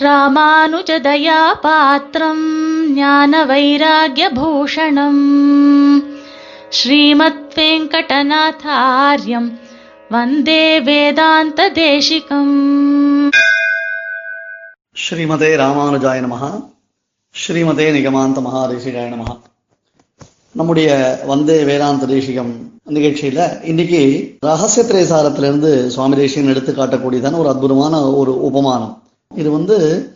ராமானுஜதயா பாத்திரம் ஞான வைராகியபூஷணம் ஸ்ரீமத் வெங்கடநாதாரியம் வந்தே வேதாந்த தேசிகம் ஸ்ரீமதே ராமானுஜாய நமஹ ஸ்ரீமதே நிகமாந்த மகாதேசிகாய நமஹ நம்முடைய வந்தே வேதாந்த தேசிகம் நிகழ்ச்சியில இன்னைக்கு ரகசிய திரைசாரத்திலிருந்து சுவாமி தேசிகன் எடுத்து காட்டக்கூடியதான ஒரு அற்புதமான ஒரு உபமானம். இது வந்து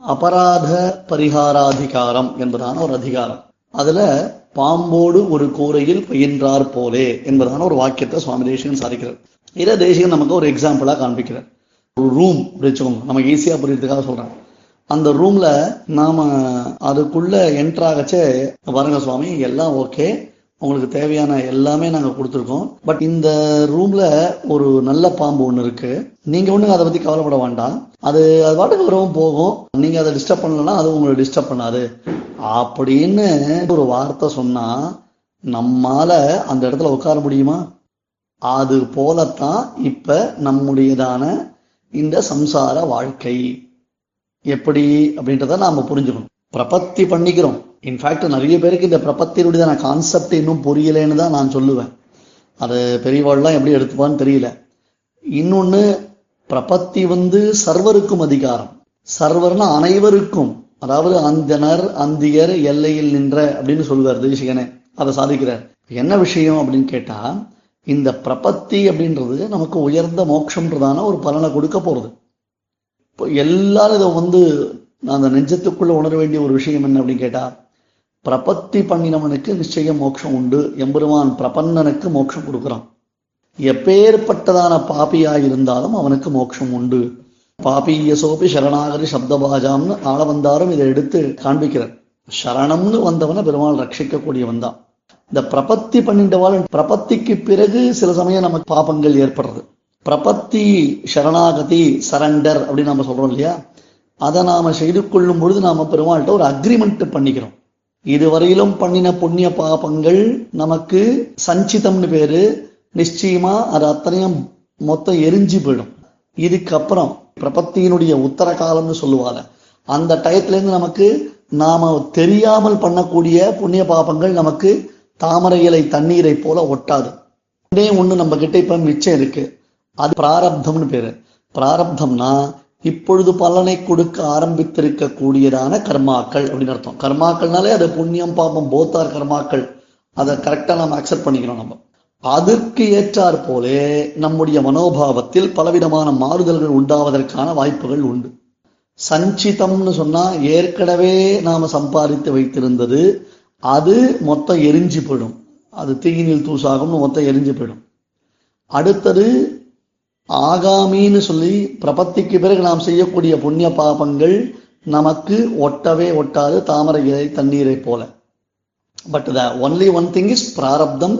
அபராத பரிகாராதிகாரம் என்பதான ஒரு அதிகாரம். அதுல பாம்போடு ஒரு கூரையில் பயின்றார் போலே என்பதான ஒரு வாக்கியத்தை சுவாமி தேசிகன் சாதிக்கிறார். இதை தேசிகன் நமக்கு ஒரு எக்ஸாம்பிளா காண்பிக்கிறார். ஒரு ரூம் வச்சுக்கோங்க. நமக்கு ஈஸியா புரியறதுக்காக சொல்றேன். அந்த ரூம்ல நாம அதுக்குள்ள என்ட்ராகச்சே வரங்க சுவாமி எல்லாம் ஓகே உங்களுக்கு தேவையான எல்லாமே நாங்கள் கொடுத்துருக்கோம். பட் இந்த ரூம்ல ஒரு நல்ல பாம்பு ஒன்று இருக்கு. நீங்க ஒன்றும் அதை பத்தி கவலைப்பட வேண்டாம். அது அது பாட்டுக்கு வரவும் போகும். நீங்க அதை டிஸ்டர்ப் பண்ணலன்னா அது உங்களை டிஸ்டர்ப் பண்ணாது. அப்படின்னு ஒரு வார்த்தை சொன்னா நம்மால அந்த இடத்துல உட்கார முடியுமா? அது போலத்தான் இப்ப நம்முடையதான இந்த சம்சார வாழ்க்கை. எப்படி அப்படின்றத நாம புரிஞ்சுக்கணும். பிரபத்தி பண்ணிக்கிறோம். இன்ஃபேக்ட் நிறைய பேருக்கு இந்த பிரபத்தினுடைய கான்செப்ட் இன்னும் புரியலைன்னு தான் நான் சொல்லுவேன். அது பெரியவாள்லாம் எப்படி எடுத்துப்பான்னு தெரியல. இன்னொன்று பிரபத்தி வந்து சர்வருக்கும் அதிகாரம். சர்வர்னா அனைவருக்கும். அதாவது அந்தனர் அந்தியர் எல்லையில் நின்ற அப்படின்னு சொல்லுவார் தேசிகனே. அதை சாதிக்கிறார். என்ன விஷயம் அப்படின்னு கேட்டா இந்த பிரபத்தி அப்படின்றது நமக்கு உயர்ந்த மோட்சம்ன்றதான ஒரு பலனை கொடுக்க போறது. இப்போ எல்லாரும் இதை வந்து அந்த நெஞ்சத்துக்குள்ள உணர வேண்டிய ஒரு விஷயம் என்ன அப்படின்னு கேட்டா பிரபத்தி பண்ணினவனுக்கு நிச்சயம் மோட்சம் உண்டு. எம்பெருமான் பிரபன்னனுக்கு மோட்சம் கொடுக்குறான். எப்பேற்பட்டதான பாபியா இருந்தாலும் அவனுக்கு மோட்சம் உண்டு. பாபியசோபி சரணாகரி சப்தபாஜாம்னு ஆள வந்தாரும் இதை எடுத்து காண்பிக்கிறார். சரணம்னு வந்தவனை பெருமாள் ரட்சிக்கக்கூடியவன் தான். இந்த பிரபத்தி பண்ணிட்டவாள் பிரபத்திக்கு பிறகு சில சமயம் நமக்கு பாபங்கள் ஏற்படுறது. பிரபத்தி சரணாகதி சரண்டர் அப்படின்னு நம்ம சொல்றோம் இல்லையா? அதை நாம செய்து கொள்ளும் பொழுது நாம பெருமாள்கிட்ட ஒரு அக்ரிமெண்ட் பண்ணிக்கிறோம். இதுவரையிலும் பண்ணின புண்ணிய பாபங்கள் நமக்கு சஞ்சிதம்னு பேரு. நிச்சயமா அது அத்தனையும் மொத்தம் எரிஞ்சு போயிடும். இதுக்கப்புறம் பிரபத்தியினுடைய உத்தர காலம்னு சொல்லுவாங்க. அந்த டயத்துல இருந்து நமக்கு நாம தெரியாமல் பண்ணக்கூடிய புண்ணிய பாபங்கள் நமக்கு தாமரை இலை தண்ணீரை போல ஒட்டாது. ஒன்னே ஒண்ணு நம்ம கிட்ட இப்ப மிச்சம் இருக்கு. அது பிராரப்தம்னு பேரு. பிராரப்தம்னா இப்பொழுது பலனை கொடுக்க ஆரம்பித்திருக்க கூடியதான கர்மாக்கள் அப்படின்னு அர்த்தம். கர்மாக்கள்னாலே அது புண்ணியம் பாபம் போத்தார் கர்மாக்கள். அதை கரெக்டா நம்ம அக்செப்ட் பண்ணிக்கிறோம் நம்ம. அதற்கு ஏற்றாற் போலே நம்முடைய மனோபாவத்தில் பலவிதமான மாறுதல்கள் உண்டாவதற்கான வாய்ப்புகள் உண்டு. சஞ்சிதம்னு சொன்னா ஏற்கனவே நாம சம்பாதித்து வைத்திருந்தது அது மொத்தம் எரிஞ்சு போயிடும். அது தீயினில் தூசாகும்னு மொத்தம் எரிஞ்சு போயிடும். அடுத்தது ஆகாமின்னு சொல்லி பிரபத்திக்கு பிறகு நாம் செய்யக்கூடிய புண்ணிய பாபங்கள் நமக்கு ஒட்டவே ஒட்டாது தாமரை இலை தண்ணீரை போல. But the only one thing is பிராரப்தம்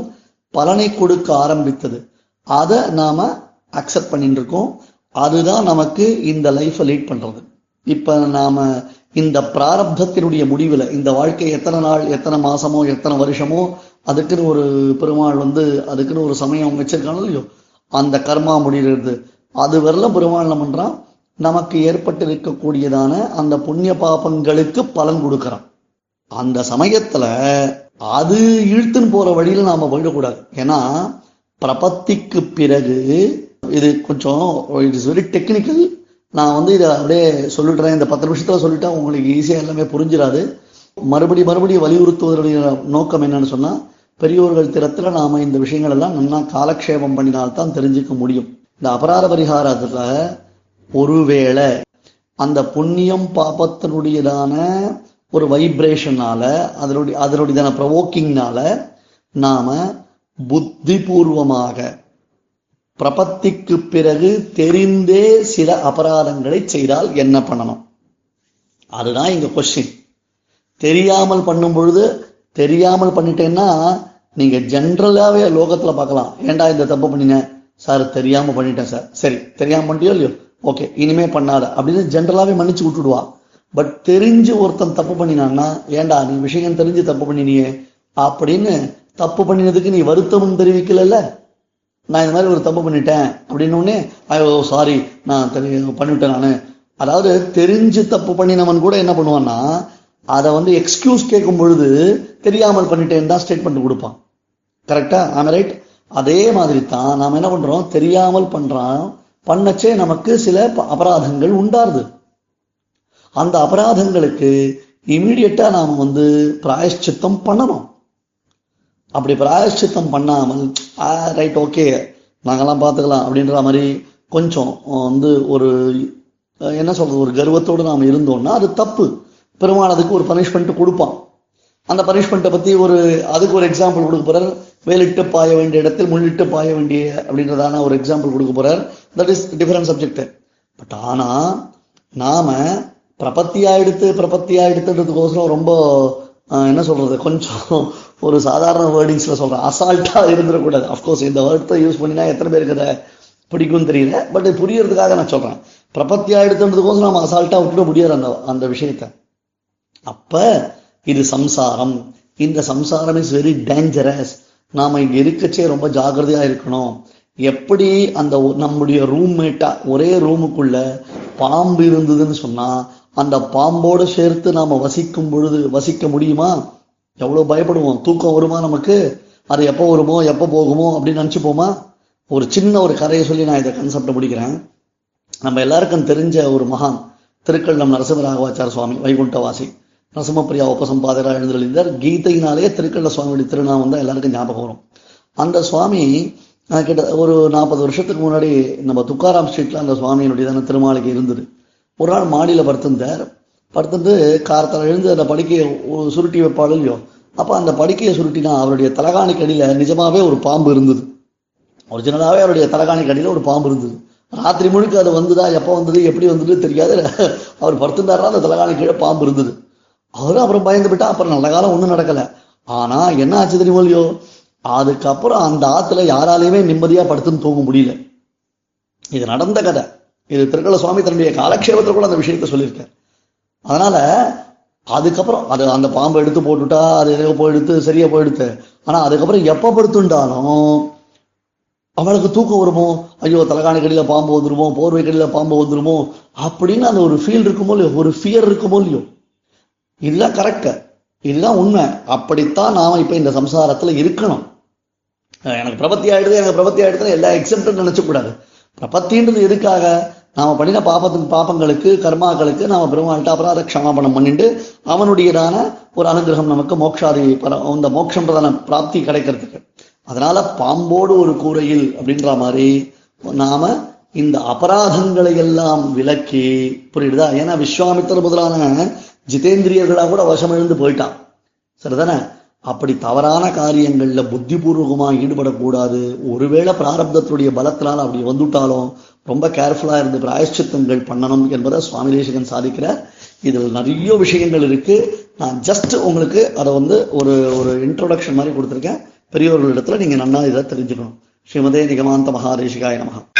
பலனை கொடுக்க ஆரம்பித்தது. அதை நாம அக்செப்ட் பண்ணிட்டு இருக்கோம் அதுதான் நமக்கு இந்த லைஃப்பை லீட் பண்றது. இப்ப நாம இந்த பிராரப்தத்தினுடைய முடிவுல இந்த வாழ்க்கை எத்தனை நாள் எத்தனை மாசமோ எத்தனை வருஷமோ அதுக்குன்னு ஒரு பெருமாள் வந்து அதுக்குன்னு ஒரு சமயம் வச்சிருக்கானோ இல்லையோ? அந்த கர்மா முடிகிறது. அது வரல பெருமாள் என்ன நமக்கு ஏற்பட்டு இருக்கக்கூடியதான அந்த புண்ணிய பாபங்களுக்கு பலன் கொடுக்கறான் அந்த சமயத்துல அது இழுத்துன்னு போற வழியில நாம போயிடக்கூடாது. ஏன்னா பிரபத்திக்கு பிறகு இது கொஞ்சம் இட் இஸ் வெரி டெக்னிக்கல் நான் வந்து இதை அப்படியே சொல்லிடுறேன். இந்த பத்து நிமிஷத்துல சொல்லிட்டா உங்களுக்கு ஈஸியா எல்லாமே புரிஞ்சிடாது மறுபடி மறுபடியும் வலியுறுத்துவதனுடைய நோக்கம் என்னன்னு சொன்னா பெரியோர்கள் திறத்துல நாம இந்த விஷயங்கள் எல்லாம் நல்லா காலக்ஷேபம் பண்ணினால்தான் தெரிஞ்சுக்க முடியும். இந்த அபராத பரிகாரத்துல ஒருவேளை அந்த புண்ணியம் பாபத்தினுடையதான ஒரு வைப்ரேஷனால அதனுடைய அதனுடையதான ப்ரவோக்கிங்னால நாம புத்திபூர்வமாக பிரபத்திக்கு பிறகு தெரிந்தே சில அபராதங்களை செய்தால் என்ன பண்ணணும்? அதுதான் இங்க கொஸ்டின் தெரியாமல் பண்ணும் பொழுது தெரியாமல் பண்ணிட்டேன்னா நீங்க ஜென்ரலாவே லோகத்துல பார்க்கலாம். ஏன்டா இந்த தப்பு பண்ணினேன் சார் தெரியாம பண்ணிட்டேன் சார். சரி தெரியாம பண்ணிட்டியோ இல்லையோ? ஓகே இனிமே பண்ணாத. அப்படின்னு ஜென்ரலாவே மன்னிச்சு விட்டுடுவா. பட் தெரிஞ்சு ஒருத்தன் தப்பு பண்ணினான்னா ஏன்டா நீ விஷயம் தெரிஞ்சு தப்பு பண்ணினியே? அப்படின்னு தப்பு பண்ணினதுக்கு நீ வருத்தமும் தெரிவிக்கலல்ல? நான் இந்த மாதிரி ஒரு தப்பு பண்ணிட்டேன் அப்படின்னு உடனே ஐயோ சாரி நான் தெரிய பண்ணிவிட்டேன் நான். அதாவது தெரிஞ்சு தப்பு பண்ணினவன் கூட என்ன பண்ணுவான்னா அதை வந்து எக்ஸ்கியூஸ் கேட்கும் பொழுது தெரியாமல் பண்ணிட்டேன்னு தான் ஸ்டேட்மெண்ட் கொடுப்பான். கரெக்டா ஆனா ரைட் அதே மாதிரி தான் நாம் என்ன பண்றோம்? தெரியாமல் பண்றோம் பண்ணச்சே நமக்கு சில ப- அபராதங்கள் உண்டாருது. அந்த அபராதங்களுக்கு இமீடியட்டா நாம் வந்து பிராயஷ்சித்தம் பண்ணணும். அப்படி பிராயஷ்சித்தம் பண்ணாமல் ரைட் ஓகே நாங்கெல்லாம் பார்த்துக்கலாம் அப்படின்ற மாதிரி கொஞ்சம் வந்து ஒரு என்ன சொல்றது ஒரு கர்வத்தோடு நாம் இருந்தோம்னா அது தப்பு. பெருமாள் அதுக்கு ஒரு பனிஷ்மெண்ட் கொடுப்பான். அந்த பனிஷ்மெண்ட்டை பத்தி ஒரு அதுக்கு ஒரு எக்ஸாம்பிள் கொடுக்க போறார். வேலிட்டு பாய வேண்டிய இடத்தில் முள்ளிட்டு பாய வேண்டிய அப்படின்றதான ஒரு எக்ஸாம்பிள் கொடுக்க போறார். That is different subject but ஆனா நாம பிரபத்தியா எடுத்து பிரபத்தியா எடுத்துன்றதுக்கோசரம் ரொம்ப என்ன சொல்றது? கொஞ்சம் ஒரு சாதாரண வேர்டிங்ஸ்ல சொல்றேன். அசால்ட்டா இருந்துடக்கூடாது அஃப்கோர்ஸ் இந்த வேர்டத்தை யூஸ் பண்ணினா எத்தனை பேருக்கு அதை பிடிக்கும் தெரியல. பட் புரியறதுக்காக நான் சொல்றேன். பிரபத்தியா எடுத்துன்றதுக்கோசரம் நம்ம அசால்ட்டா விட்டுட முடியாது அந்த அந்த விஷயத்தை. அப்ப இது சம்சாரம். இந்த சம்சாரம் இஸ் வெரி டேஞ்சரஸ் நாம இங்க இருக்கச்சே ரொம்ப ஜாகிரதையா இருக்கணும். எப்படி அந்த ஒ- நம்முடைய ரூம்மேட்டா ஒரே ரூமுக்குள்ள பாம்பு இருந்ததுன்னு சொன்னா அந்த பாம்போட சேர்த்து நாம வசிக்கும் பொழுது வசிக்க முடியுமா? எவ்வளவு பயப்படுவோம். தூக்கம் வருமா நமக்கு? அது எப்போ வருமோ எப்போ போகுமோ அப்படின்னு நினைச்சுப்போமா? ஒரு சின்ன ஒரு கதையை சொல்லி நான் இதை கன்செப்டை முடிக்கிறேன். நம்ம எல்லாருக்கும் தெரிஞ்ச ஒரு மகான் திருக்கள்ளம் நரசிம்மராகவாச்சார சுவாமி வைகுண்டவாசி. நரசிம்மப்பிரியா உபசம்பாதரா எழுந்தருளிந்தார் கீதையினாலே திருக்கள்ள சுவாமியுடைய திருநாமம் தான் எல்லாருக்கும் ஞாபகம் வரும். அந்த சுவாமி கிட்ட ஒரு நாற்பது வருஷத்துக்கு முன்னாடி நம்ம துக்காராம் ஸ்ட்ரீட்ல அந்த சுவாமியினுடைய தான திருமாளிகை இருந்தது. ஒரு நாள் மாடியில படுத்திருந்தார். படுத்துட்டு காரத்தில் எழுந்து அந்த படுக்கையை சுருட்டி வைப்பாள் இல்லையோ? அப்போ அந்த படுக்கையை சுருட்டினா அவருடைய தலகாணிக்கு அடியில் நிஜமாகவே ஒரு பாம்பு இருந்தது. ஒரிஜினலாகவே அவருடைய தலகாணிக்கு அடியில் ஒரு பாம்பு இருந்தது. ராத்திரி முழுக்க அது வந்துதா எப்போ வந்தது எப்படி வந்தது தெரியாது. அவர் படுத்திருந்தாருன்னா அந்த தலகாணி கீழே பாம்பு இருந்தது. அவரும் அப்புறம் பயந்து விட்டா அப்புறம் நல்ல காலம் ஒன்றும் நடக்கலை. ஆனால் என்ன ஆச்சு தெரியுமோ இல்லையோ அதுக்கப்புறம் அந்த ஆற்றுல யாராலையுமே நிம்மதியாக படுத்துன்னு தூங்க முடியல. இது நடந்த கதை. இது திருக்கல சுவாமி தன்னுடைய காலக்ஷேபத்தில் கூட அந்த விஷயத்த சொல்லியிருக்கார். அதனால அதுக்கப்புறம் அது அந்த பாம்பை எடுத்து போட்டுட்டா அது எதையோ போயிடுத்து சரியா போயிடுத்து. ஆனால் அதுக்கப்புறம் எப்போ படுத்துண்டாலும் அவளுக்கு தூக்கம் வருமோ? ஐயோ தலகாணி கடியில் பாம்பு வந்துருமோ? போர்வை கடியில் பாம்பு வந்துருமோ? அப்படின்னு அந்த ஒரு ஃபீல் இருக்குமோ இல்லையோ ஒரு ஃபியர் இருக்குமோ இல்லையோ இதுதான் கரெக்டு இதுதான் உண்மை. அப்படித்தான் நாம இப்போ இந்த சம்சாரத்துல இருக்கணும். எனக்கு பிரபத்தி ஆகிடுது எனக்கு பிரபத்தி ஆயிடுதுன்னு எல்லா எக்ஸப்டும் நினச்சக்கூடாது பிரபத்தின்றது எதுக்காக? நாம பண்ணின பாபத்துக்கு பாப்பங்களுக்கு கர்மாக்களுக்கு நாம் பெருமாள்கிட்ட அபராத க்ஷமாபணம் பண்ணிட்டு அவனுடையதான ஒரு அனுகிரகம் நமக்கு மோக்ஷாதி பர இந்த மோட்சம்ன்றதான பிராப்தி கிடைக்கிறதுக்கு. அதனால பாம்போடு ஒரு கூரையில் அப்படின்ற மாதிரி நாம இந்த அபராதங்களை எல்லாம் விலக்கி புரியுதா? ஏன்னா விஸ்வாமித்தர் முதலான ஜிதேந்திரியர்களாக கூட வசமிழந்து போயிட்டான். சரிதானே? அப்படி தவறான காரியங்களில் புத்திபூர்வமா ஈடுபடக்கூடாது. ஒருவேளை பிராரப்தத்துடைய பலத்தினால் அப்படி வந்துட்டாலும் ரொம்ப கேர்ஃபுல்லாக இருந்து பிராயஷ்சித்தங்கள் பண்ணணும் என்பதை சுவாமி தேசிகன் சாதிக்கிறார். இதில் நிறைய விஷயங்கள் இருக்கு. நான் ஜஸ்ட் உங்களுக்கு அதை வந்து ஒரு ஒரு இன்ட்ரோடக்ஷன் மாதிரி கொடுத்துருக்கேன். பெரியவர்களிடத்துல நீங்கள் நன்னா இதை தெரிஞ்சுக்கணும். ஸ்ரீமதே நிகமாந்த மகாதேசிகாய நமகா